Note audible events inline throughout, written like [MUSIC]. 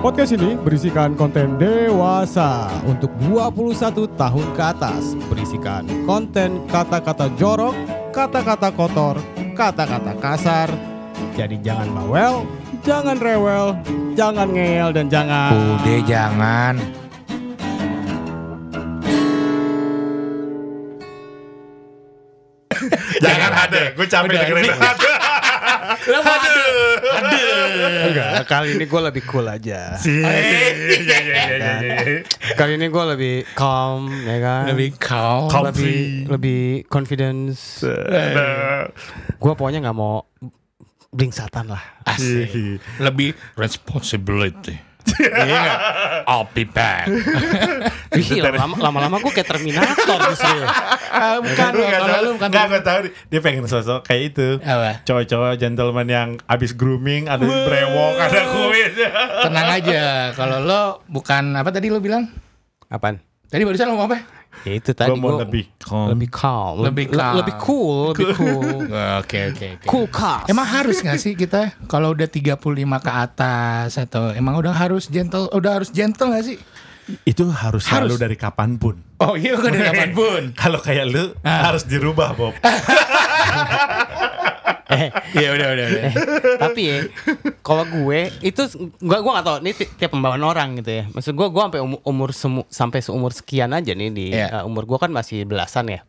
Podcast ini berisikan konten dewasa untuk 21 tahun ke atas. Berisikan konten kata-kata jorok, kata-kata kotor, kata-kata kasar. Jadi jangan bawel, jangan rewel, jangan ngeyel dan jangan Udah jangan. Jangan ada, gue capek dengerin ada. Enggak, kali ini gue lebih cool aja. Iya, iya, iya, iya, iya, iya. Kali ini gue lebih calm, ya kan? Lebih calm. Lebih lebih confidence. Gue pokoknya nggak mau blingsatan lah. Asik. Lebih responsibility. Iya nggak? I'll be back. Lama-lama gue kayak Terminator. [LAUGHS] Ah, bukan, Gue gak kalau tau, lu bukan. gak, gue tau. Dia pengen sosok kayak itu. Apa? Cowok-cowok gentleman yang abis grooming, ada brewok, ada kuis. Tenang aja. Kalau lo bukan apa tadi lo bilang? Apaan? Tadi barusan lo mau apa? Ya itu tadi Gue mau gua lebih calm. lebih calm, Lebih le- calm. lebih cool, lebih cool. [LAUGHS] Oke oke oke. cool cast. Emang harus gak sih kita kalau udah 35 ke atas atau emang udah harus gentle, udah harus gentle gak sih? Itu harus selalu Harus. dari kapan pun. Oh iya kan dari [LAUGHS] kapan pun. Kalau kayak lu harus dirubah Bob. [LAUGHS] eh, Iya udah udah udah. tapi ya kalau gue itu gua gua gak tahu ini ti- tiap pembawaan orang gitu ya. Maksud gue gue sampai umur, umur semu- sampai seumur sekian aja nih di Iya. uh, umur gue kan masih belasan ya.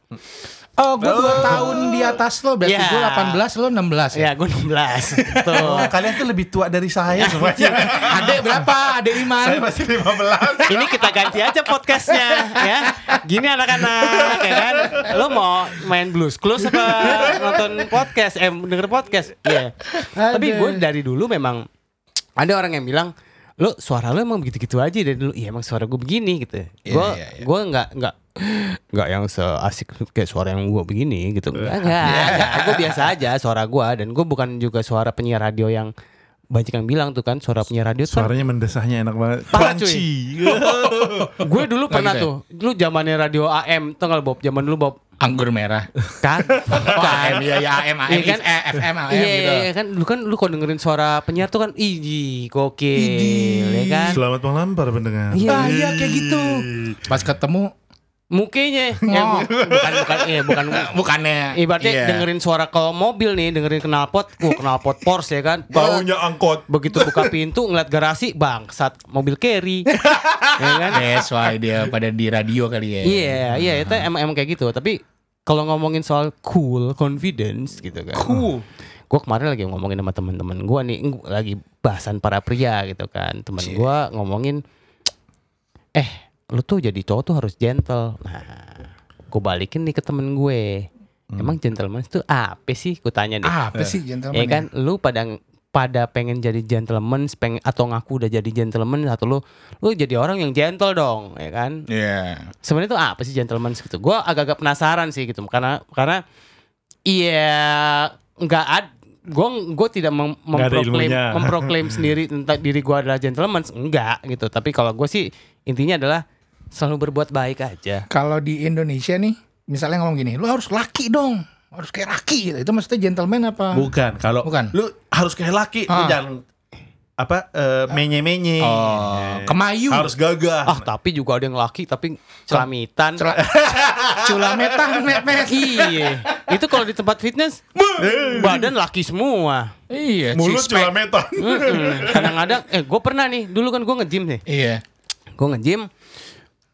Oh gue 2 tahun di atas lo berarti Iya. gue 18 lo 16 ya. Ya gue 16 Tuh. Oh, kalian tuh lebih tua dari saya [LAUGHS] semuanya. Adek berapa? Adek Iman. saya masih 15. [LAUGHS] Ini kita ganti aja podcastnya ya. Gini anak-anak ya kan. Lo mau main blues clues apa nonton podcast? Eh denger podcast? Iya. Tapi gue dari dulu memang ada orang yang bilang lo suara lo emang begitu-gitu aja dari dulu. Iya emang suara gue begini gitu. Iya, Gue iya, iya. gue nggak nggak nggak yang seasik kayak suara yang gue begini gitu. Enggak, enggak. Gue biasa aja suara gue dan gue bukan juga suara penyiar radio yang banyak yang bilang tuh kan suara penyiar radio tuh kan Suaranya mendesahnya enak banget. Crunchy. [LAUGHS] gue dulu pernah ya? tuh lu zamannya radio AM tau gak Bob zaman dulu Bob Anggur merah. kan Oh, AM ya ya AM AM Iya kan? FM AM iya gitu. iya kan lu kan lu kalau dengerin suara penyiar tuh kan ih gokil ya kan Selamat malam para pendengar. Iya. Iya kayak gitu. Pas ketemu mukanya [LAUGHS] ya, Oh. bu- bukan bukan iya bukan [LAUGHS] bukannya ibaratnya iya. dengerin suara kalau mobil nih dengerin knalpot wah knalpot Porsche ya kan [LAUGHS] Baunya angkot. begitu buka pintu ngeliat garasi bang saat mobil carry ya kan That's why dia pada di radio kali ya. Iya, iya itu emang, emang kayak gitu. Tapi kalau ngomongin soal cool, confidence gitu kan. Cool. Gue kemarin lagi ngomongin sama teman-teman gue nih, ng- lagi bahasan para pria gitu kan. Temen gue ngomongin, eh lu tuh jadi cowok tuh harus gentle. Nah, gue balikin nih ke temen gue. Emang gentleman itu apa sih? Gue tanya deh. Apa sih gentleman? Ya kan, lu pada pada pengen jadi gentleman, pengen atau ngaku udah jadi gentleman atau lu lu jadi orang yang gentle dong, ya kan? Iya. sebenarnya itu apa sih gentleman gitu? Gue agak-agak penasaran sih gitu karena karena iya nggak ad gue gue tidak mem- ada memproklaim memproklaim sendiri [LAUGHS] tentang diri gue adalah gentleman enggak gitu tapi kalau gue sih intinya adalah selalu berbuat baik aja Kalau di Indonesia nih, misalnya ngomong gini, lu harus laki dong. Harus kayak laki gitu. Itu maksudnya gentleman apa? Bukan, kalau Bukan. lu harus kayak laki, lu Ah. jangan apa eh, menye-menye. Oh, kemayu. Harus gagah. ah tapi juga ada yang laki tapi celamitan Cela- [LAUGHS] Culametan mepet. iya itu kalau di tempat fitness badan laki semua Iya, Mulut. Mm-mm. kadang-kadang eh gue pernah nih dulu kan gue nge-gym nih Iya. gue nge-gym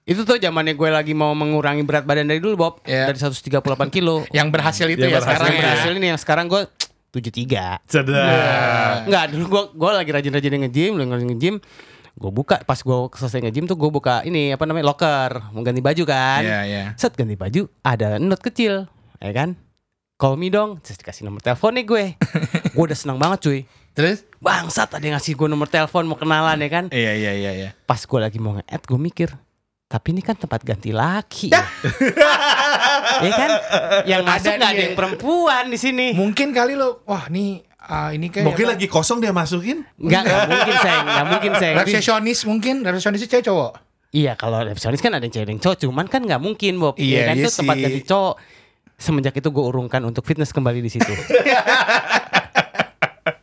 itu tuh zamannya gue lagi mau mengurangi berat badan dari dulu Bob Iya. dari 138 kilo Yang berhasil itu Yang ya berhasil. sekarang yang ya. berhasil ini yang sekarang gue 73 Sedap. Enggak dulu gue gue lagi rajin-rajin nge-gym lagi rajin nge-gym gue buka pas gue selesai nge-gym tuh gue buka ini apa namanya locker mau ganti baju kan Iya, iya. set ganti baju ada note kecil ya kan call me dong terus dikasih nomor telepon nih gue [LAUGHS] gue udah senang banget cuy Terus? bangsat ada yang ngasih gue nomor telepon mau kenalan ya kan Iya, iya, iya, iya. pas gue lagi mau nge-add gue mikir tapi ini kan tempat ganti laki. Ya, [LAUGHS] ya kan? Yang masuk Ada nggak ada yang perempuan di sini. Mungkin kali lo, wah nih ah, ini kayak Mungkin apa? lagi kosong dia masukin. nggak nggak mungkin sayang nggak mungkin sayang resepsionis mungkin resepsionis itu cewek cowok. Iya kalau resepsionis kan ada yang cewek yang cowok. Cuman kan nggak mungkin Bob. Iya, kan? iya itu tempat ganti cowok. Semenjak itu gue urungkan untuk fitness kembali di situ [LAUGHS]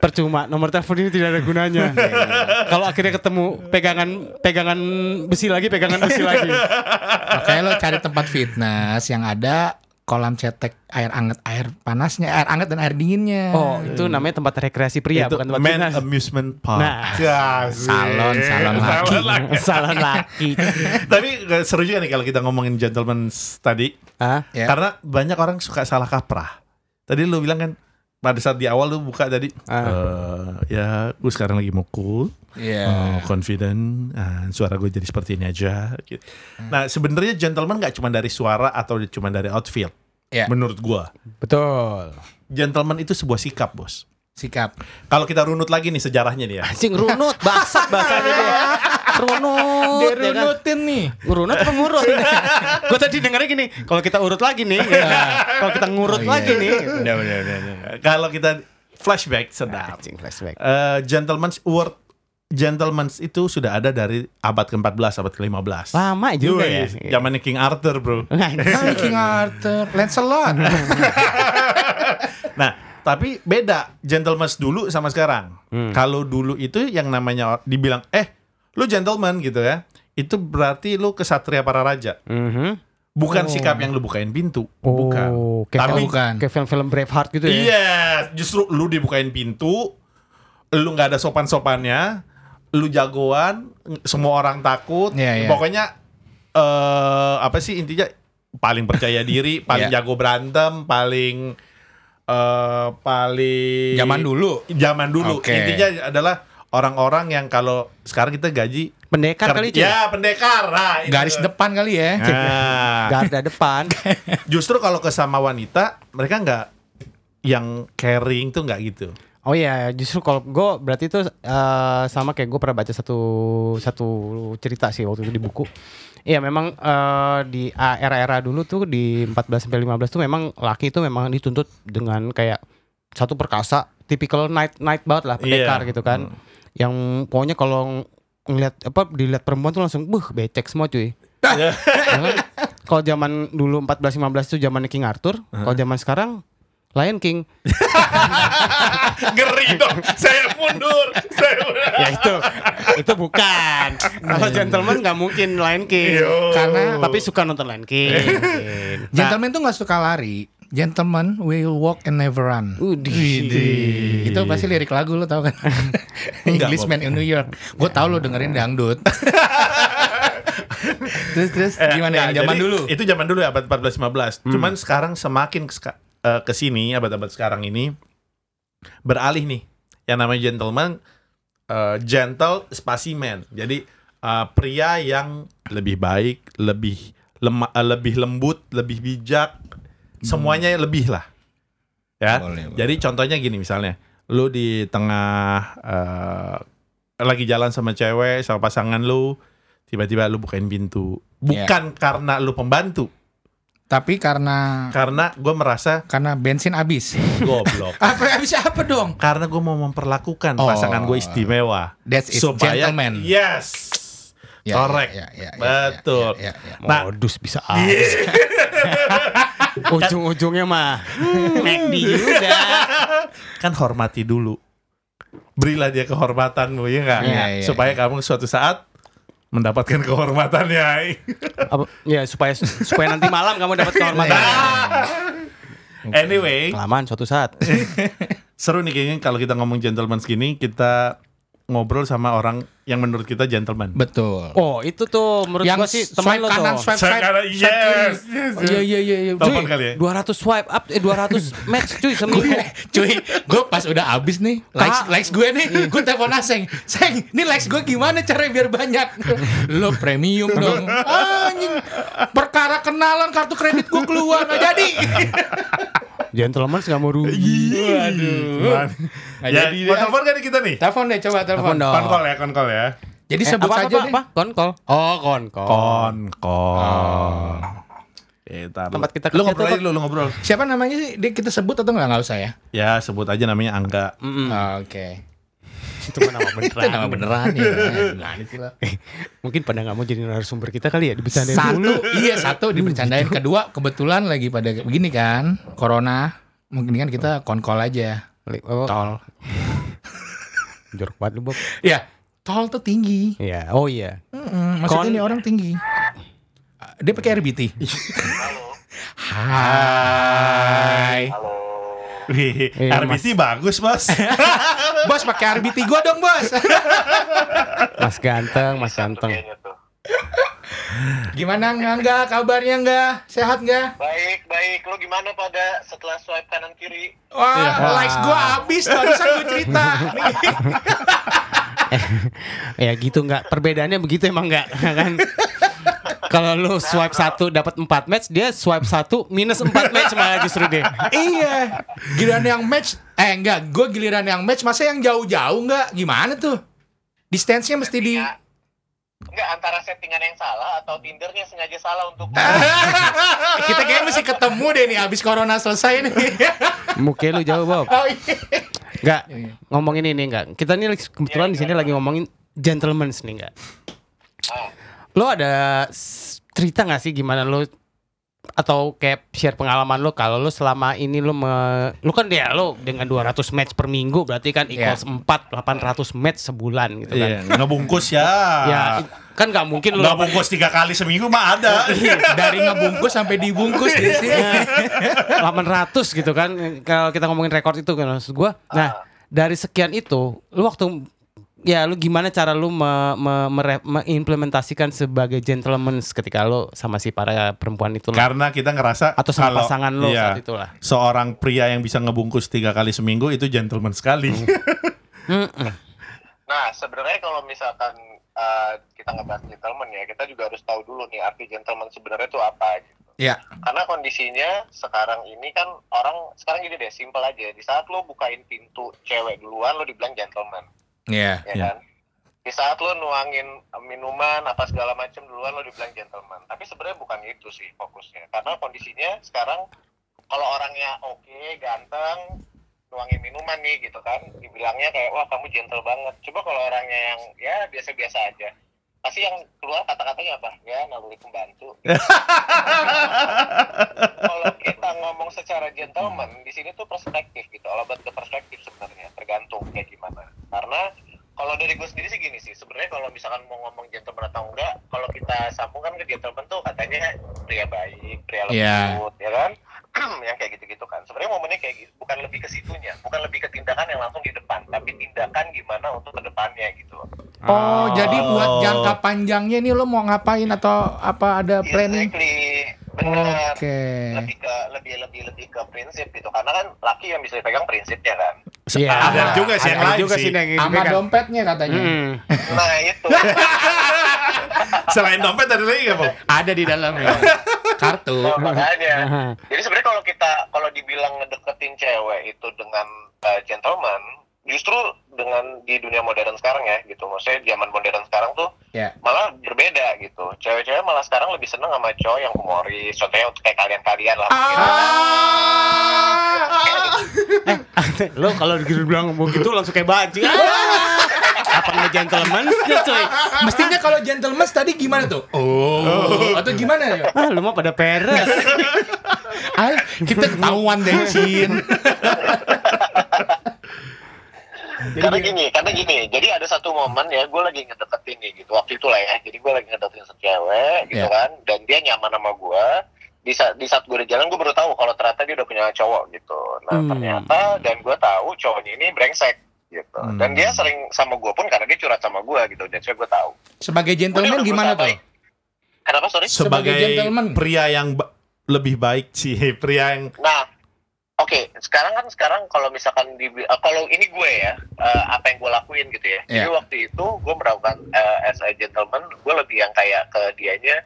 percuma nomor telepon ini tidak ada gunanya. [LAUGHS] Kalau akhirnya ketemu pegangan pegangan besi lagi, pegangan besi lagi. Makanya lo cari tempat fitness yang ada kolam cetek air anget, air panasnya, air anget dan air dinginnya. Oh, itu namanya tempat rekreasi pria, itu bukan tempat men fitness. amusement park. Nah. Kasih. Salon, salon laki. Salon laki. Salah [LAUGHS] laki. Tapi eh, seru juga nih kalau kita ngomongin gentleman tadi. Hah? Ya. Karena banyak orang suka salah kaprah. Tadi lu bilang kan pada saat di awal lu buka tadi Ah. eh, ya gue sekarang lagi mau cool, Iya. oh, confident, ah, suara gue jadi seperti ini aja. Gitu. Nah sebenarnya gentleman nggak cuma dari suara atau cuma dari outfit. Iya. Menurut gua, Betul. gentleman itu sebuah sikap bos. Sikap. Kalau kita runut lagi nih sejarahnya nih ya. Anjing runut, bangsat bahasanya dia. Runut. ya kan? Dirunutin nih. Ngurunut apa ngurut? [LAUGHS] Gue tadi dengarnya gini, kalau kita urut lagi nih, ya. [LAUGHS] kalau kita ngurut Oh, iya. lagi nih. Udah, udah, udah. udah. Kalau kita flashback sedap. Anjing flashback. Eh, gentleman's word gentleman's itu sudah ada dari abad ke-14, abad ke-15. Lama juga ya. Yoi, Zamannya King Arthur, Bro. King Arthur, Lancelot. [LAUGHS] Nah, tapi beda gentleman's dulu sama sekarang. Hmm. Kalau dulu itu yang namanya dibilang, "Eh, lu gentleman" gitu ya. Itu berarti lu kesatria para raja. Mhm. Bukan sikap yang lu bukain pintu, Oh, bukan. kayak Tapi film- bukan. Kayak film-film Braveheart gitu ya. Iya, justru lu dibukain pintu, lu nggak ada sopan-sopannya, lu jagoan, semua orang takut. Iya, iya. Pokoknya eh apa sih intinya paling percaya diri, [LAUGHS] paling Iya. jago berantem, paling eh paling Zaman dulu. Zaman dulu. Oke. Intinya adalah orang-orang yang kalau sekarang kita gaji Pendekar kali cuy. Ya, pendekar. Nah, itu. Garis depan kali ya. Nah, Garda depan. [LAUGHS] justru kalau ke sama wanita, mereka nggak yang caring tuh nggak gitu. Oh iya, justru kalau gue berarti itu eh, sama kayak gue pernah baca satu satu cerita sih waktu itu di buku. Iya memang eh, di era-era dulu tuh di 14 sampai 15 tuh memang laki itu memang dituntut dengan kayak satu perkasa, typical night night banget lah pendekar Iya. gitu kan. Yang pokoknya kalau ngelihat apa dilihat perempuan tuh langsung buh becek semua cuy. [LAUGHS] Ya kan? Kalau zaman dulu 14 15 itu zamannya King Arthur, kalau zaman sekarang Lion King. [LAUGHS] Ngeri dong. Saya mundur. Saya mundur. ya itu itu bukan kalau gentleman nggak mungkin Lion King Yo. karena tapi suka nonton Lion King. Nah, [LAUGHS] Gentleman tuh nggak suka lari. Gentleman will walk and never run. Widih. Itu pasti lirik lagu lo tau kan? [LAUGHS] Englishman in New York. Gue tau lo dengerin dangdut. terus terus Eh, gimana nah, yang zaman dulu? Itu zaman dulu ya abad 14 15. Cuman sekarang semakin ke, ke sini abad-abad sekarang ini beralih nih. Yang namanya gentleman eh, gentle specimen. Jadi eh, pria yang lebih baik, lebih lemah, eh, lebih lembut, lebih bijak, semuanya lebih lah. Ya. Boleh, boleh. Jadi contohnya gini misalnya, lu di tengah eh, lagi jalan sama cewek sama pasangan lu, tiba-tiba lu bukain pintu. Bukan karena lu pembantu, Tapi karena karena gue merasa karena bensin habis. goblok. [LAUGHS] apa habis apa dong? karena gue mau memperlakukan Oh. pasangan gue istimewa. That's it, gentleman. Yes. Ya, Correct. ya, ya, ya, Betul. ya, ya, ya. Nah, modus bisa [LAUGHS] aja [LAUGHS] ujung-ujungnya mah McD juga kan hormati dulu. Berilah dia kehormatanmu ya enggak? Iya, iya, Supaya kamu suatu saat mendapatkan kehormatannya. Apa- ya supaya supaya nanti malam kamu dapat kehormatan. Anyway, kelamaan suatu saat. [LAUGHS] Seru nih kayaknya kalau kita ngomong gentleman segini kita ngobrol sama orang yang menurut kita gentleman. Betul. oh itu tuh menurut yang gua sih teman swipe lo kanan, tuh swipe Saya swipe, yes, Oh, Iya iya iya iya. Telepon Cuy, kali ya. 200 swipe up eh 200 [LAUGHS] match cuy seminggu Cuy, gue pas udah abis nih likes likes gue nih, gue telepon Aseng, Seng, ini likes gue gimana caranya biar banyak? [LAUGHS] Lo premium dong. Anjing, perkara kenalan kartu kredit gue keluar nggak jadi. [LAUGHS] gentleman nggak mau rugi Waduh. Nggak Ya, jadi mau telepon kan kita nih? Telepon deh, coba telepon. Konkol ya, konkol ya. Jadi Eh, sebut apa, saja apa, deh. apa? konkol oh konkol Konkol. Eh, tar. Tempat kita Lu ngobrol aja dulu, lu ngobrol. Siapa namanya sih? Dia kita sebut atau nggak? Nggak usah ya. Ya, sebut aja namanya Angga. Mm-mm. Oke. Itu mah nama [LAUGHS] beneran Itu nama beneran ya. Gimana sih lo? mungkin pada nggak mau jadi narasumber kita kali ya dibercandain Satu, dulu iya satu dibercandain. Kedua, kebetulan lagi pada begini kan, corona. Mungkin kan kita konkol aja. Oh, Tol. [LAUGHS] Jorok banget lu, Bob. Ya, tol tuh tinggi. Iya, oh iya. Mm-mm, maksudnya Kon- ini orang tinggi. Dia pakai RBT. [LAUGHS] Hai. Wih, Iya, RBT bagus, Bos. [LAUGHS] Bos pakai RBT gua dong, Bos. [LAUGHS] Mas ganteng, Mas ganteng. Kayaknya tuh. Gimana enggak kabarnya enggak? Sehat enggak? Baik, baik. Lu gimana pada setelah swipe kanan kiri? Wah, likes gua habis barusan gua cerita. Nih. [LAUGHS] ya gitu nggak perbedaannya begitu emang nggak ya kan kalau lu swipe satu dapat 4 match dia swipe satu minus 4 match malah justru deh iya. Giliran yang match eh enggak, gua giliran yang match masa yang jauh-jauh enggak? Gimana tuh? Distance-nya mesti di Ya, Enggak antara settingan yang salah atau Tindernya sengaja salah untuk [LAUGHS] Kita kayaknya mesti ketemu deh nih abis corona selesai nih. muka lu jauh Bob Oh, iya. nggak ngomongin ini nggak kita nih kebetulan di sini lagi ngomongin gentlemen nih nggak Ah. Lo ada cerita nggak sih gimana lo atau kayak share pengalaman lo kalau lo selama ini lo me, lo kan dia lo dengan 200 match per minggu berarti kan Iya. equals 4 800 match sebulan gitu kan Iya, ngebungkus ya. ya kan nggak mungkin lo Nggak bungkus tiga kali seminggu mah ada. [LAUGHS] Dari ngebungkus sampai dibungkus di sini. 800 gitu kan kalau kita ngomongin rekor itu kan maksud gua. Nah, dari sekian itu lu waktu ya lu gimana cara lu me, me- mere- mengimplementasikan sebagai gentleman ketika lu sama si para perempuan itu. Karena kita ngerasa atau sama kalau- pasangan lu iya, saat itu lah. Seorang pria yang bisa ngebungkus tiga kali seminggu itu gentleman sekali. Mm-mm. [LAUGHS] Nah, sebenarnya kalau misalkan uh, kita ngebahas gentleman ya, kita juga harus tahu dulu nih arti gentleman sebenarnya itu apa gitu. Ya. Karena kondisinya sekarang ini kan orang sekarang gini deh, simpel aja. Di saat lo bukain pintu cewek duluan, lo dibilang gentleman, Iya. ya Iya. kan? Di saat lo nuangin minuman apa segala macam duluan, lo dibilang gentleman. Tapi sebenarnya bukan itu sih fokusnya. Karena kondisinya sekarang kalau orangnya oke, ganteng, nuangin minuman nih gitu kan, dibilangnya kayak wah kamu gentle banget. Coba kalau orangnya yang ya biasa-biasa aja, pasti yang keluar kata-katanya apa? Ya naluri pembantu. [LAUGHS] kalau kita ngomong secara gentleman, di sini tuh perspektif gitu. All about the perspektif sebenarnya, tergantung kayak gimana. Karena kalau dari gue sendiri sih gini sih, sebenarnya kalau misalkan mau ngomong gentleman atau enggak, kalau kita sambungkan ke gentleman tuh katanya pria baik, pria Iya. lembut, ya kan? [CLEARS THROAT] yang kayak gitu-gitu kan. Sebenarnya momennya kayak gitu, bukan lebih ke situnya, bukan lebih ke tindakan yang langsung di depan, tapi tindakan gimana untuk ke depannya gitu. Oh, jadi buat jangka panjangnya nih lo mau ngapain atau apa ada planning? Exactly, benar. Oke. Lebih ke lebih lebih lebih ke prinsip gitu, karena kan laki yang bisa dipegang prinsipnya kan. Iya. Ada juga sih yang lain juga sih. yang Sama dipegang. dompetnya katanya. Mm. [LAUGHS] Nah itu. [LAUGHS] Selain dompet ada lagi nggak? Ada di dalamnya. [LAUGHS] Kartu. Nah, makanya. Jadi sebenarnya kalau kita kalau dibilang ngedeketin cewek itu dengan uh, gentleman, justru dengan di dunia modern sekarang ya gitu, maksudnya zaman modern sekarang tuh Ya. malah berbeda gitu. Cewek-cewek malah sekarang lebih seneng sama cowok yang humoris, contohnya untuk kayak kalian-kalian lah. mungkin. [LAUGHS] lo kalau dibilang begitu langsung kayak bajing. Apa nggak gentleman sih, coy? Mestinya kalau gentleman tadi gimana tuh? Oh, atau gimana ya? Ah, lu mah pada peres. [LAUGHS] Ay, kita ketahuan deh, Cin. [LAUGHS] karena gini, karena gini. Jadi ada satu momen ya, gue lagi ngedeketin nih gitu. Waktu itu lah ya. Jadi gue lagi ngedeketin secewek gitu Ya. kan. Dan dia nyaman sama gue. Di saat, di saat gue udah jalan, gue baru tahu kalau ternyata dia udah punya cowok gitu. Nah Hmm. ternyata, dan gue tahu cowoknya ini brengsek gitu. Hmm. Dan dia sering sama gue pun karena dia curhat sama gue gitu. Dan saya gue tahu. Sebagai gentleman gimana tuh? Kenapa sorry? Sebagai Sebagai gentleman. pria yang lebih baik sih, [LAUGHS] pria yang Nah, oke, sekarang kan sekarang kalau misalkan di eh, kalau ini gue ya, eh, apa yang gue lakuin gitu ya. Jadi Iya. waktu itu gue melakukan eh, as a gentleman, gue lebih yang kayak ke dianya,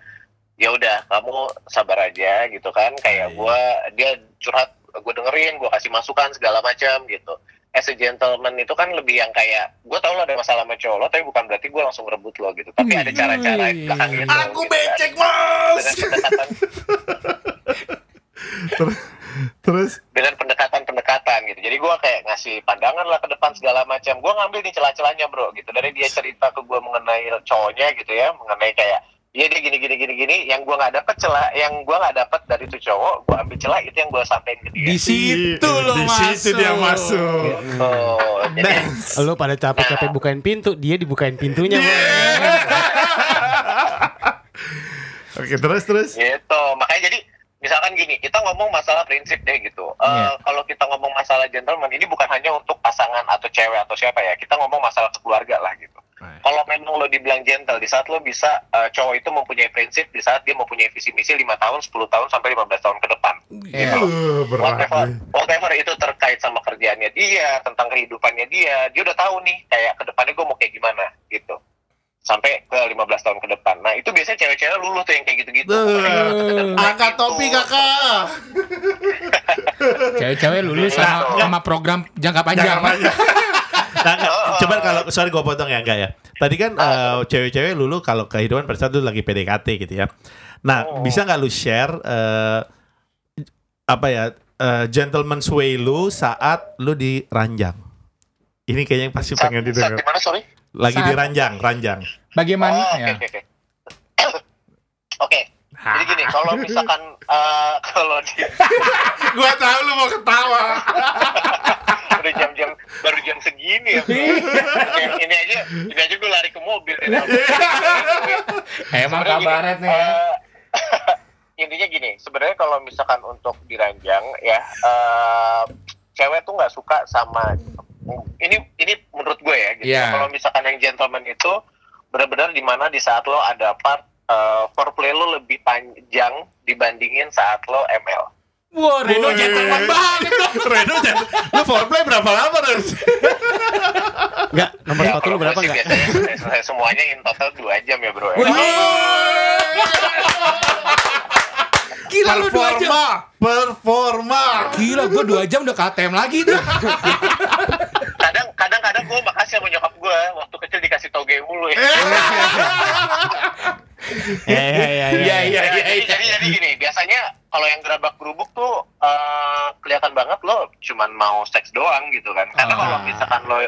ya udah kamu sabar aja gitu kan, kayak Iya. gue dia curhat, gue dengerin, gue kasih masukan segala macam gitu. As a gentleman itu kan lebih yang kayak gue tau lo ada masalah sama cowok lo, tapi bukan berarti gue langsung rebut lo gitu. Tapi ada cara-cara di belakang itu. aku gitu kan. becek, Mas. Dengan pendekatan [LAUGHS] Terus dengan pendekatan-pendekatan gitu. Jadi gua kayak ngasih pandangan lah ke depan segala macam. Gua ngambil nih celah-celahnya bro gitu. Dari dia cerita ke gua mengenai cowoknya gitu ya, mengenai kayak Iya dia gini gini gini gini. Yang gua nggak dapet celah, yang gua nggak dapet dari tuh cowok, gua ambil celah itu yang gua sampein ke dia. Di situ lo di masuk. situ dia masuk. Gitu. Jadi, Lo pada capek-capek bukain pintu, dia dibukain pintunya. Boy. [LAUGHS] Oke, terus terus. gitu. Makanya jadi misalkan gini, kita ngomong masalah prinsip deh gitu. Eh, Iya. Kalau kita ngomong masalah gentleman, ini bukan hanya untuk pasangan atau cewek atau siapa ya. Kita ngomong masalah keluarga lah gitu. Right. Kalau memang lo dibilang gentle, di saat lo bisa eh, cowok itu mempunyai prinsip, di saat dia mempunyai visi misi 5 tahun, 10 tahun sampai 15 tahun ke depan. Iya. Uh, berat. Whatever, whatever itu terkait sama kerjaannya dia, tentang kehidupannya dia, dia udah tahu nih kayak ke depannya gue mau kayak gimana gitu. Sampai ke 15 tahun ke depan. Nah, itu biasanya cewek-cewek luluh tuh yang kayak gitu-gitu. Uh, Angkat gitu. topi kakak. [LAUGHS] Cewek-cewek lulus sama, sama program jangka panjang. Jangan panjang. [LAUGHS] Nah, enggak. coba kalau sorry gue potong ya enggak ya. Tadi kan eh, cewek-cewek dulu kalau kehidupan pada saat lu lagi PDKT gitu ya. Nah, Oh. bisa nggak lu share eh, apa ya eh, gentleman's way lu saat lu di ranjang? Ini kayaknya yang pasti Saat- pengen saat didengar. di mana, sorry? Lagi di Saat- ranjang, ranjang. Bagaimana Oh, oke, ya? oke, oke. Oke, jadi gini, kalau misalkan eh, kalau di [LAUGHS] Gua tahu lu mau ketawa. udah jam-jam baru jam segini ya. Yang ini aja, ini aja gue lari ke mobil. ini. Emang kabaret nih ya. eh, [LAUGHS] intinya gini, sebenarnya kalau misalkan untuk diranjang ya, eh, cewek tuh nggak suka sama ini ini menurut gue ya. Gitu. Iya. Kalau misalkan yang gentleman itu benar-benar di mana di saat lo ada part eh, foreplay lo lebih panjang dibandingin saat lo ML. Wah, Reno Woi. gentleman banget. [LAUGHS] Reno jangan. Lu foreplay berapa lama Ren? Enggak, nomor Ya, satu lu berapa enggak? biasanya semuanya in total 2 jam ya bro. ya. [LAUGHS] Gila lu dua jam. Performa, performa. Gila, gue dua jam udah KTM lagi tuh. [LAUGHS] kadang kadang kadang gue makasih sama nyokap gue waktu kecil dikasih toge mulu ya. Ya ya ya. Iya, ya. iya, Ya, iya. jadi, jadi jadi gini biasanya kalau yang gerabak gerubuk tuh eh, kelihatan banget lo cuman mau seks doang gitu kan karena Ah. kalau misalkan lo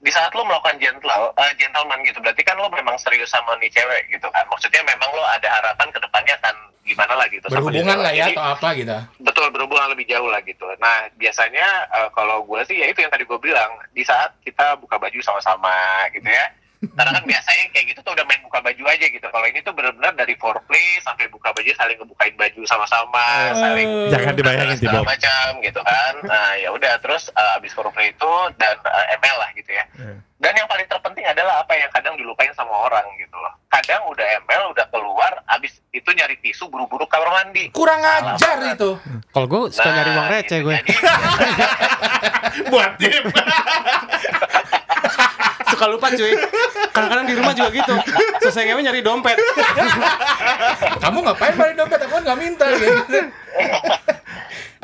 di saat lo melakukan gentle eh, gentleman gitu berarti kan lo memang serius sama nih cewek gitu kan maksudnya memang lo ada harapan ke depannya akan gimana lah gitu Berhubungan lah ya Jadi, atau apa gitu. betul berhubungan lebih jauh lah gitu. Nah biasanya eh, kalau gue sih ya itu yang tadi gue bilang di saat kita buka baju sama-sama gitu ya. Karena kan biasanya kayak gitu tuh udah main buka baju aja gitu. Kalau ini tuh benar-benar dari foreplay sampai buka baju saling ngebukain baju sama-sama, saling Jangan dibayangin segala Tibo. macam gitu kan. Nah ya udah terus eh, abis foreplay itu dan eh, ML lah gitu ya. Iya. Dan yang paling terpenting adalah apa yang kadang dilupain sama orang gitu loh. Kadang udah ML udah keluar, abis itu nyari tisu buru-buru kamar mandi. Kurang ajar itu. Kalau gue suka Nah, nyari uang receh gitu. gue. [LAUGHS] Buat tim. [LAUGHS] Suka lupa cuy. Kadang-kadang di rumah juga gitu. Selesai ngewe nyari dompet. Kamu ngapain balik dompet? Aku kan nggak minta gitu.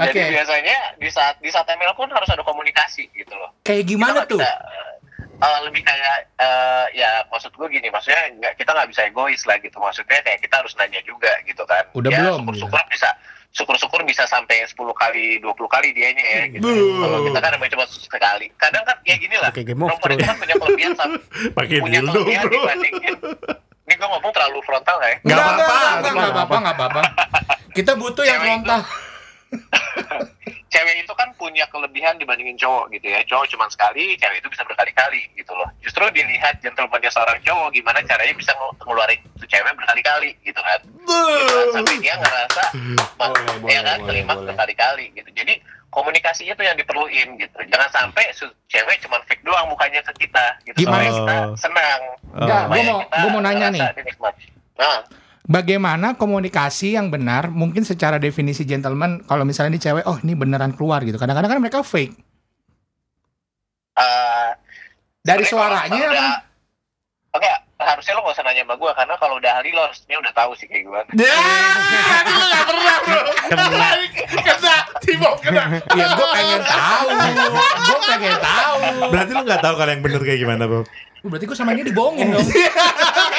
Oke. Jadi biasanya di saat di saat ML pun harus ada komunikasi gitu loh. Kayak gimana Kita tuh? bisa, eh, lebih kayak eh, ya maksud gue gini maksudnya nggak kita nggak bisa egois lah gitu maksudnya kayak kita harus nanya juga gitu kan Udah ya, belum, syukur-syukur bisa syukur-syukur bisa sampai 10 kali 20 kali dianya ya gitu. Kalau kita kan cuma sekali. Kadang kan ya gini lah of perempuan itu kan punya kelebihan sam- [LAUGHS] Pakai punya dildo, kelebihan bro. dibandingin. Ini gue ngomong terlalu frontal ya. Nggak apa-apa, nggak apa-apa, nggak apa-apa. Kita butuh yang frontal. [LAUGHS] cewek itu kan punya kelebihan dibandingin cowok gitu ya. Cowok cuma sekali cewek itu bisa berkali-kali gitu loh. Justru dilihat gentlemannya seorang cowok gimana caranya bisa ngel- ngeluarin itu cewek berkali-kali gitu kan. Gitu kan, sampai dia ngerasa [LAUGHS] Boleh, ya kan terima berkali-kali gitu. Jadi komunikasinya itu yang diperluin gitu. Jangan sampai cewek cuma fake doang mukanya ke kita gitu. Gimana? kita Oh. senang. Enggak, Oh. gue Supaya mau gue mau nanya nih. nah Bagaimana komunikasi yang benar mungkin secara definisi gentleman kalau misalnya ini cewek oh ini beneran keluar gitu. Kadang-kadang kan mereka fake. eh, Dari suaranya kalau udah, enggak harusnya lo gak usah nanya sama gue karena kalau udah ahli lo harusnya udah tahu sih kayak gimana Ya, lu nggak pernah bro. Kena. Kena, Timo kena. Ya gue pengen tahu. gue pengen tahu. Berarti lu nggak tahu kalau yang bener kayak gimana, Bob? Berarti gue sama ini dibohongin dong. [LAUGHS]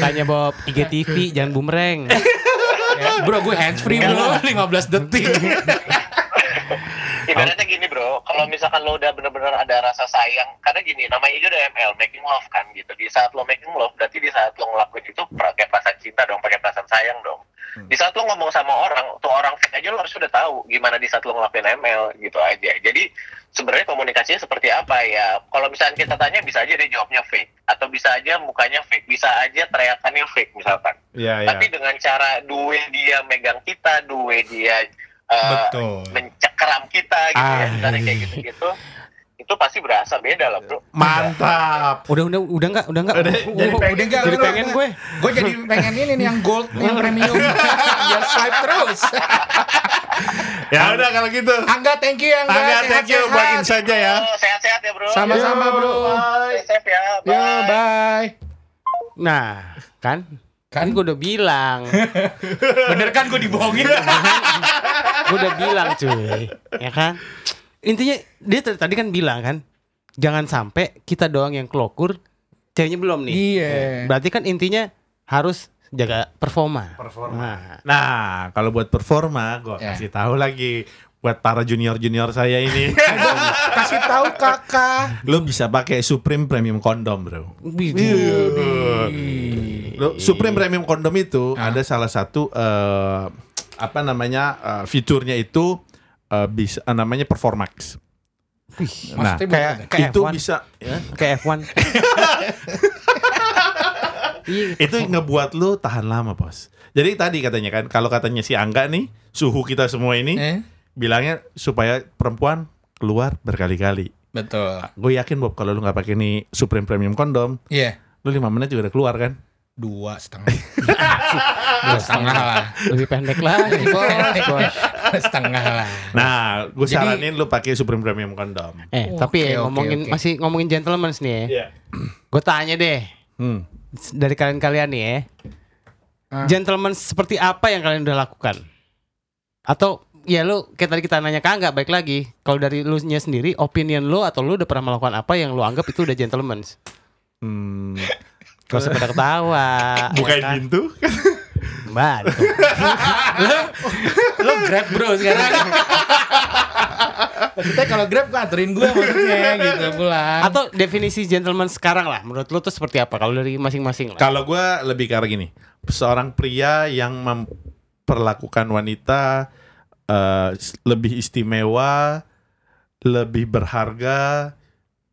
Makanya Bob, IGTV jangan bumerang. Ya, [LAUGHS] bro gue hands free bro 15 detik. [LAUGHS] Ibaratnya gini bro, kalau misalkan lo udah bener-bener ada rasa sayang, karena gini, namanya aja udah ML, making love kan gitu. Di saat lo making love, berarti di saat lo ngelakuin itu pakai perasaan cinta dong, pakai perasaan sayang dong. Di saat lo ngomong sama orang, tuh orang fake aja lo harus udah tahu gimana di saat lo ngelakuin ML gitu aja. Jadi sebenarnya komunikasinya seperti apa ya kalau misalnya kita tanya bisa aja dia jawabnya fake atau bisa aja mukanya fake bisa aja teriakannya fake misalkan Iya, iya. tapi dengan cara way dia megang kita way dia uh, Betul. mencekram kita gitu ya Ah, misalnya kayak iya. gitu-gitu itu pasti berasa beda lah bro Mantap. Udah udah udah enggak udah enggak. Udah, jadi Oh, pengen- Udah enggak jadi lu- pengen gue. Gue jadi pengen ini nih yang gold, yang premium. [LAUGHS] Biar swipe terus. [LAUGHS] Ya udah kalau gitu. Angga thank you Angga. Angga, thank you buat insight-nya ya. Oh, sehat-sehat ya bro Sama-sama bro. Stay safe ya bye Ya bye. Nah, kan? Kan Kan gue udah bilang. [LAUGHS] bener kan gue dibohongin. gue udah bilang cuy. Ya kan? Intinya dia tadi kan bilang kan, jangan sampai kita doang yang kelokur, ceweknya belum nih. Iya. Berarti kan intinya harus jaga performa. Performa. Nah, Nah, kalau buat performa, gue Ya. kasih tahu lagi buat para junior-junior saya ini. [LAUGHS] Kasih tahu kakak. lo bisa pakai Supreme Premium Condom, bro. Lo, Supreme Premium Condom itu Ah. ada salah satu eh, apa namanya eh, fiturnya itu eh, bisa eh, namanya Performax. Nah, kayak bukan. kayak itu F1. bisa ya, kayak F1. [LAUGHS] Iya. itu ngebuat lo tahan lama, Bos. Jadi tadi katanya kan kalau katanya si Angga nih, suhu kita semua ini Eh, bilangnya supaya perempuan keluar berkali-kali. betul. Gue yakin Bob kalau lu nggak pakai nih Supreme Premium Condom, Iya. lu lima menit juga udah keluar kan? Dua setengah. [LAUGHS] Dua setengah lah. Lebih pendek lagi, bos, bos. Setengah lah. Nah, gue Jadi- saranin lu pakai Supreme Premium Condom. Eh, Oke, tapi ya, oke, ngomongin oke. masih ngomongin gentleman nih ya. Iya. Gue tanya deh Hmm. dari kalian-kalian nih ya. Ah. Gentleman seperti apa yang kalian udah lakukan? Atau ya lu kayak tadi kita nanya ke Angga baik lagi. Kalau dari lu nya sendiri, opinion lu atau lu udah pernah melakukan apa yang lu anggap itu udah gentleman? Hmm. Gak usah pada ketawa. Bukain ya kan? pintu. Mbak. gitu. Lo grab bro sekarang. Maksudnya kalau grab gue anterin gue maksudnya gitu pulang. Atau definisi gentleman sekarang lah menurut lu tuh seperti apa kalau dari masing-masing lah. Kalau gue lebih ke arah gini, seorang pria yang memperlakukan wanita s- lebih istimewa, lebih berharga,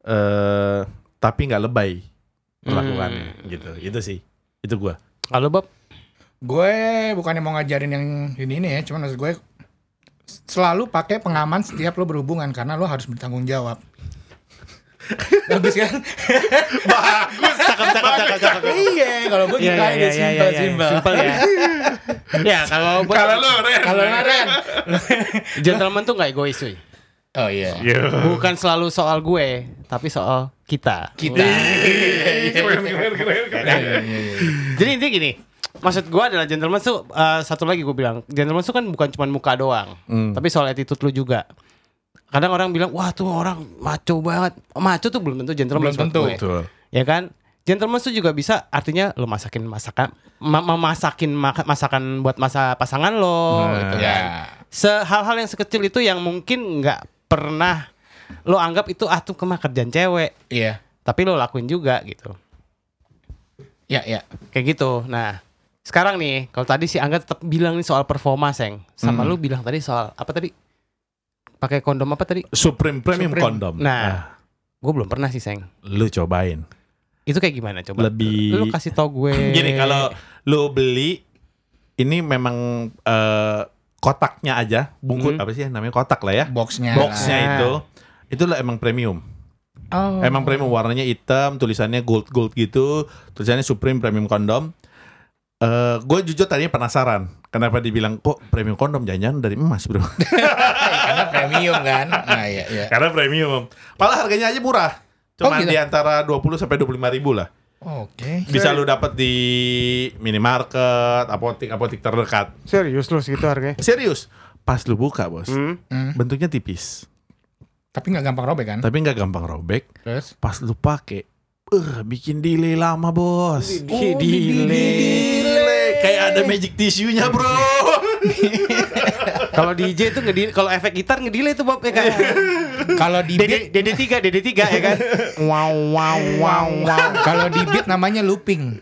eh, tapi nggak lebay melakukannya, gitu. Itu sih, itu gue. Kalau Bob gue bukannya mau ngajarin yang ini ini ya, cuman maksud gue selalu pakai pengaman setiap lo berhubungan karena lo harus bertanggung jawab. [LAUGHS] Bagus kan? Bagus, cakep, cakep, cakep, cakep. iya, kalau gue gitu iya, aja iya, simpel iya, simpel. Simpel ya. [LAUGHS] ya kalau Kalau lu, Ren. Kalau Ren, [LAUGHS] gentleman tuh nggak egois cuy. oh iya. Iya. Bukan selalu soal gue, tapi soal kita. Kita. Keren, keren, keren, keren. Jadi intinya gini, maksud gue adalah gentleman tuh eh, satu lagi gue bilang, gentleman tuh kan bukan cuma muka doang, Hmm. tapi soal attitude lu juga. Kadang orang bilang, wah tuh orang maco banget. Maco tuh belum tentu gentleman. Belum tentu. gue. Betul. Ya kan? Gentleman tuh juga bisa artinya lo masakin masakan, ma- memasakin maka- masakan buat masa pasangan lo. Nah. gitu Ya. kan. Sehal-hal yang sekecil itu yang mungkin nggak pernah lo anggap itu ah tuh kemah kerjaan cewek, Iya. tapi lo lakuin juga gitu. Ya, ya. Kayak gitu. Nah, sekarang nih, kalau tadi si Angga tetap bilang nih soal performa, Seng. Sama Hmm. lu bilang tadi soal apa tadi? Pakai kondom apa tadi? Supreme Premium Supreme. Condom. Nah, gue belum pernah sih, Seng. lu cobain. Itu kayak gimana coba? Lebih Lu kasih tau gue. [CLEARS THROAT] Gini kalau lu beli ini memang eh, kotaknya aja, bungkus Hmm. apa sih namanya kotak lah ya. Boxnya. Boxnya Nah. itu itu lah emang premium. Oh. Emang premium warnanya hitam, tulisannya gold gold gitu, tulisannya Supreme Premium Condom. Eh, gue jujur tadinya penasaran kenapa dibilang kok premium kondom jangan-jangan dari emas bro Karena premium kan. Nah, iya, iya. karena premium malah harganya aja murah Oh, cuma gitu? di antara 20 sampai 25 ribu lah Oke. bisa lu dapat di minimarket apotik apotik terdekat serius lu segitu harganya? serius pas lu buka bos Hmm? Hmm. bentuknya tipis Tapi nggak gampang robek kan? tapi nggak gampang robek Terus? pas lu pakai eh bikin delay lama bos Oh, delay. delay kayak ada magic tissue-nya bro [LAUGHS] Kalau DJ itu ngedil kalau efek gitar ngedilai itu Bob ya kan. [LAUGHS] Kalau di beat, DD DD3 DD3 ya kan. [LAUGHS] Wow wow wow wow. kalau di beat namanya looping.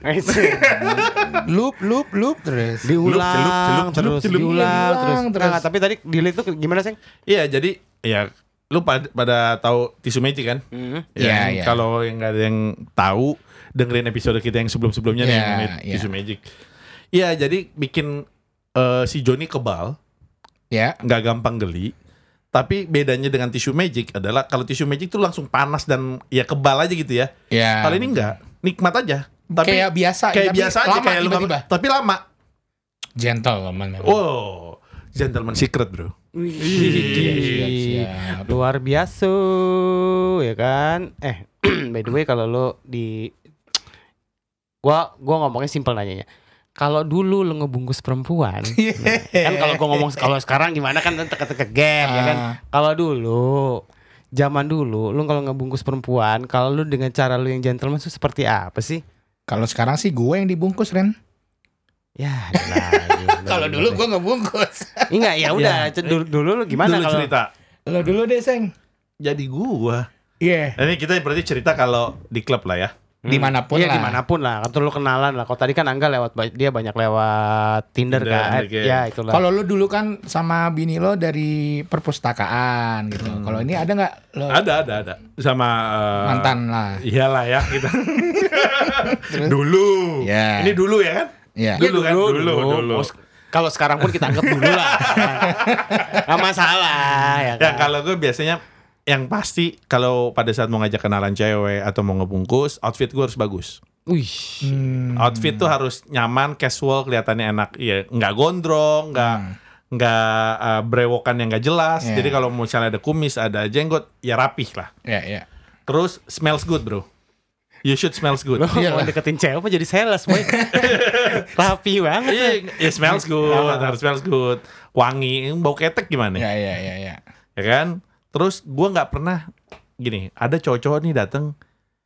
Loop, loop, loop terus. diulang terus diulang terus. Terus. Nah, tapi tadi delay itu gimana sih? Iya jadi ya lu pada, pada tahu tisu magic kan? Hmm. Iya, Yang iya. Kalau yang nggak ada yang tahu, dengerin episode kita yang sebelum-sebelumnya nih Iya, mengenai iya. tisu magic. Iya, jadi bikin eh, si Joni kebal, Ya. nggak gampang geli. Tapi bedanya dengan tisu magic adalah kalau tisu magic tuh langsung panas dan ya kebal aja gitu ya. Ya. Kalau ini enggak, nikmat aja. Tapi kayak biasa kayak tapi biasa aja lama kayak lu nggak- tiba-tiba. tapi lama. Gentle teman memang. Wow, gentleman secret, Bro. Siap, siap, siap. Luar biasa ya kan. Eh, [CLEARS THROAT] by the way kalau lo di gua gua ngomongnya simpel nanyanya. Kalau dulu lo ngebungkus perempuan, [LAUGHS] kan kalau gua ngomong kalau sekarang gimana kan teka-teka game ya kan. Ah. Kalau dulu zaman dulu lu kalau ngebungkus perempuan, kalau lu dengan cara lu yang gentleman itu seperti apa sih? Kalau sekarang sih gue yang dibungkus Ren. Ya. [LAUGHS] Kalau dulu gue nggak bungkus. Enggak, ya udah. Dulu, dulu lu gimana Dulu kalau cerita. Lo dulu deh Seng. Jadi gua. Iya. Ini kita berarti cerita kalau di klub lah ya. Di mana pun Iya lah. di mana pun lah. Kan lu kenalan lah. Kalau tadi kan Angga lewat dia banyak lewat Tinder, Tinder, kan. oke. Ya itulah. Kalau lu dulu kan sama bini lo dari perpustakaan gitu. Kalau ini ada nggak lo Ada, ada, ada. Sama eh, mantan lah? Iyalah ya kita. [LAUGHS] dulu. Ya. Ini dulu ya kan? Iya. Dulu kan? Dulu, dulu. Oh, Kalau sekarang pun kita anggap dulu lah. [LAUGHS] Gak masalah ya Ya kan. kalau gue biasanya yang pasti kalau pada saat mau ngajak kenalan cewek atau mau ngebungkus, outfit gue harus bagus. Wih. Hmm. Outfit tuh harus nyaman, casual, kelihatannya enak. Iya, nggak gondrong, nggak nggak eh, brewokan yang nggak jelas. Iya. Jadi kalau misalnya ada kumis, ada jenggot, ya rapih lah. Ya, ya. Terus smells good, bro. You should smells good. Lo Iya mau deketin cewek apa jadi sales, boy? [LAUGHS] Rapi banget. Iya, ya smells good, harus smells good. Wangi, bau ketek gimana? Ya, ya, ya, ya. ya kan? Terus gua nggak pernah gini, ada cowok-cowok nih dateng,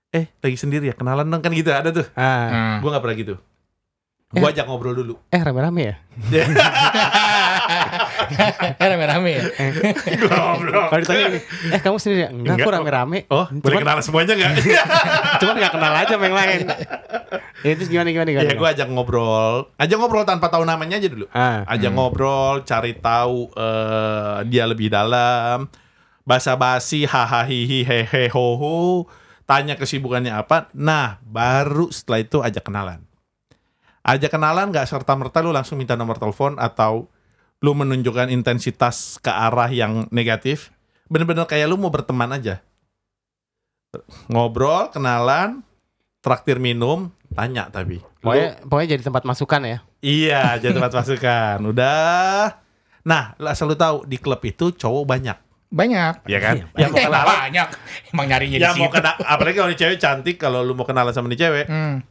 eh lagi sendiri ya kenalan dong kan gitu ada tuh. Ah. Hmm. Gua nggak pernah gitu. Gua ajak ngobrol dulu. Eh rame-rame ya? [LAUGHS] Eh, rame-rame ya. Ngobrol. Kalau ditanya eh kamu sendiri ya? Enggak, Enggak, aku kok. rame-rame. Oh, boleh Cuman- kenalan semuanya nggak? [LAUGHS] Cuman gak kenal aja sama yang lain. ya, terus gimana gimana gimana? ya gua ajak ngobrol, ajak ngobrol tanpa tahu namanya aja dulu. Ah. Ajak ngobrol, cari tahu eh, dia lebih dalam, basa-basi, hahaha, hihi, hehe, ho ho, tanya kesibukannya apa. Nah, baru setelah itu ajak kenalan. Ajak kenalan nggak serta merta lu langsung minta nomor telepon atau lu menunjukkan intensitas ke arah yang negatif. Bener-bener kayak lu mau berteman aja. Ngobrol, kenalan, traktir minum, tanya tapi. Lu- Pokoknya, pokoknya jadi tempat masukan ya. Iya, jadi tempat masukan. [LAUGHS] Udah. Nah, asal lu tahu di klub itu cowok banyak, Banyak. ya kan? Iya, yang mau Eh, kenalan, banyak. Emang nyarinya ya di mau situ. kena, apalagi kalau cewek cantik, kalau lu mau kenalan sama nih cewek, Hmm.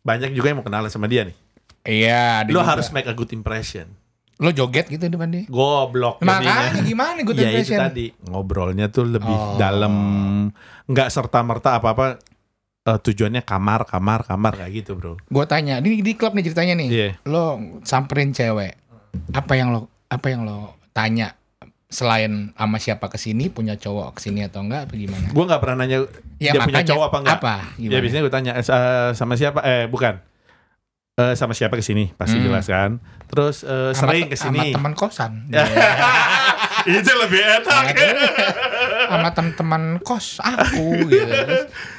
banyak juga yang mau kenalan sama dia nih. Iya, Lu juga. harus make a good impression. lo joget gitu depan dia. Goblok Makanya jadinya. gimana good [LAUGHS] Ya itu impression? tadi ngobrolnya tuh lebih Oh. dalam, nggak serta merta apa apa. tujuannya kamar, kamar, kamar kayak gitu, bro. Gue tanya, di, di klub nih ceritanya nih. Iya. Lo samperin cewek. Apa yang lo apa yang lo tanya selain sama siapa ke sini punya cowok ke sini atau enggak apa gimana? Gue nggak pernah nanya Ya, dia punya cowok apa enggak. Apa? Ya Gimana? biasanya gue tanya eh, sama siapa? Eh bukan. Eh sama siapa ke sini? Pasti Hmm. jelas kan. Terus Sama sering ke sini. Sama teman kosan. [LAUGHS] Itu lebih enak. sama teman-teman kos aku gitu.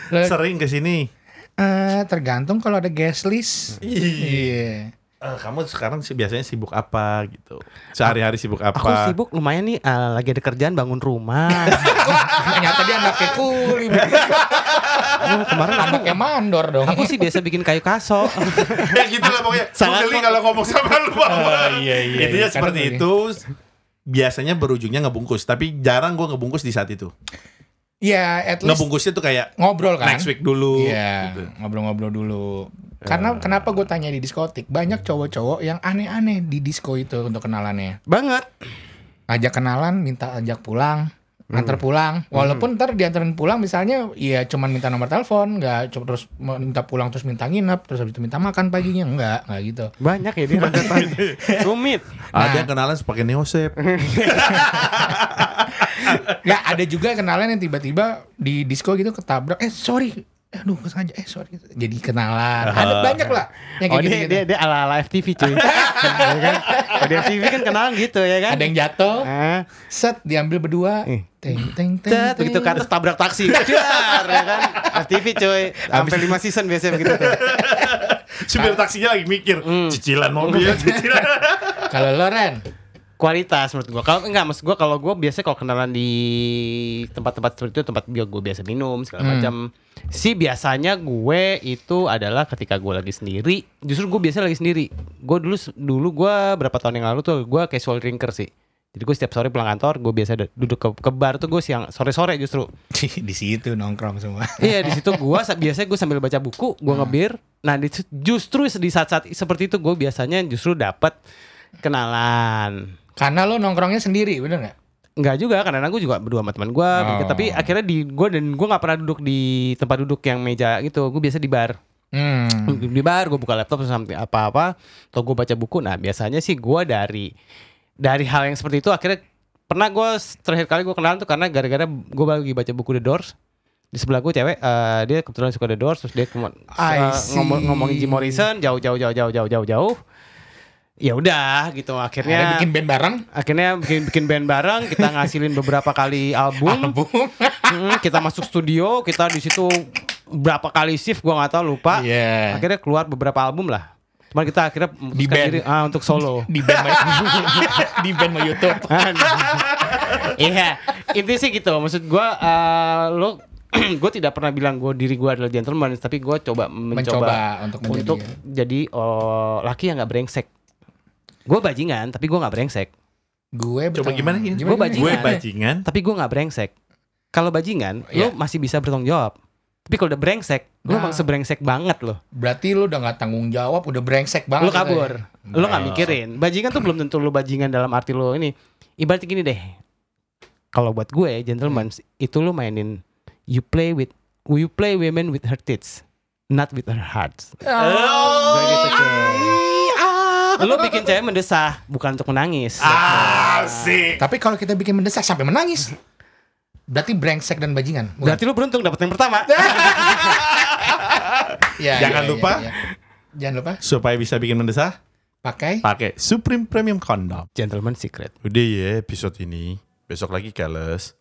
Terus, [LAUGHS] sering ke sini. eh, tergantung kalau ada guest list. Iya. Eh, kamu sekarang sih biasanya sibuk apa gitu? Sehari-hari sibuk apa? Aku sibuk lumayan nih eh, lagi ada kerjaan bangun rumah. [LAUGHS] Ternyata dia anaknya kuli. Oh, kemarin aku anaknya mandor dong. aku sih biasa bikin kayu kaso. [LAUGHS] ya gitu lah pokoknya. Sangat geli kok. kalau ngomong sama lu. [LAUGHS] Oh, iya, iya, Intinya iya. seperti itu. Biasanya berujungnya ngebungkus, tapi jarang gue ngebungkus di saat itu. Iya, at least Ngebungkusnya tuh kayak ngobrol kan. next week dulu. Iya, gitu. ngobrol-ngobrol dulu. Karena kenapa gue tanya di diskotik, banyak cowok-cowok yang aneh-aneh di disco itu untuk kenalannya. Banget. Ngajak kenalan, minta ajak pulang, antar pulang. Walaupun ntar diantarin pulang misalnya ya cuman minta nomor telepon, nggak terus minta pulang terus minta nginep, terus habis itu minta makan paginya, enggak, enggak gitu. Banyak ya dia. [LAUGHS] Rumit. Ada Nah. yang kenalan pakai neosep. [LAUGHS] Nggak ada juga kenalan yang tiba-tiba di disco gitu ketabrak. Eh sorry, aduh sengaja eh sorry jadi kenalan ada banyak lah yang Oh gitu, dia, dia, dia ala ala FTV cuy. [LAUGHS] ya kan? Kalau di FTV kan kenalan gitu ya kan. ada yang jatuh set diambil berdua Eh. teng teng teng Cet, begitu ke atas tabrak taksi. Ya kan? FTV cuy. Sampai 5 season biasanya begitu tuh. Supir taksinya lagi mikir, cicilan mobil, cicilan. kalau lo Ren Kualitas menurut gua. Kalau enggak maksud gua kalau gua biasanya kalau kenalan di tempat-tempat seperti itu tempat bio gua biasa minum segala Hmm. macam. Si biasanya gue itu adalah ketika gue lagi sendiri. Justru gue biasa lagi sendiri. Gue dulu dulu gua berapa tahun yang lalu tuh gue casual drinker sih. Jadi gue setiap sore pulang kantor, gue biasa duduk ke, ke bar tuh gue siang sore-sore justru. [LAUGHS] di situ nongkrong semua iya di situ gua sa- [LAUGHS] biasanya gue sambil baca buku, gue ngebir. Nah di, justru di saat-saat seperti itu gue biasanya justru dapat kenalan. Karena lo nongkrongnya sendiri bener nggak? Enggak juga karena gue juga berdua sama teman gue Oh. tapi akhirnya di gue dan gue nggak pernah duduk di tempat duduk yang meja gitu. Gue biasa di bar. Hmm. di bar gue buka laptop sampai apa-apa. Atau gue baca buku. Nah biasanya sih gue dari dari hal yang seperti itu akhirnya pernah gue terakhir kali gue kenalan tuh karena gara-gara gue lagi baca buku The Doors. Di sebelah gue cewek eh, dia kebetulan suka The Doors terus dia see. ngomong ngomongin Jim Morrison jauh jauh jauh jauh jauh jauh jauh ya udah gitu. Akhirnya akhirnya bikin band bareng? Akhirnya bikin bikin band bareng kita ngasilin beberapa kali album, album. [LAUGHS] Mm, kita masuk studio kita di situ berapa kali shift gua nggak tahu lupa. Iya. akhirnya keluar beberapa album lah. Cuman kita akhirnya memutuskan Di band. diri, ah, untuk solo. [LAUGHS] Di band [LAUGHS] di band mau YouTube. Iya intinya sih gitu. Maksud gua eh, lo [CLEARS THROAT] gue tidak pernah bilang gue diri gue adalah gentleman tapi gue coba mencoba mencoba untuk menjadi untuk jadi oh, laki yang nggak brengsek gue bajingan tapi gue nggak brengsek gue Coba gimana, gini? Gue bajingan. Gue bajingan. tapi gue nggak brengsek. Kalau bajingan, Iya. lo masih bisa bertanggung jawab. Tapi kalau udah brengsek, lo Nah. emang sebrengsek banget lo. berarti lu udah nggak tanggung jawab udah brengsek banget Lo kabur, lo nggak mikirin. Bajingan tuh belum tentu lo bajingan dalam arti lo ini. Ibarat gini deh, kalau buat gue gentleman itu lo mainin you play with you play women with her tits, not with her hearts. Gue gitu Lo bikin cewek mendesah, bukan untuk menangis. Asik. tapi kalau kita bikin mendesak sampai menangis berarti brengsek dan bajingan Bukan? Berarti lo beruntung dapet yang pertama. [LAUGHS] Ya, Jangan ya, lupa. ya, ya. jangan lupa Supaya bisa bikin mendesah, pakai pakai Supreme Premium Condom. Gentleman secret. Udah ya episode ini. Besok lagi keles.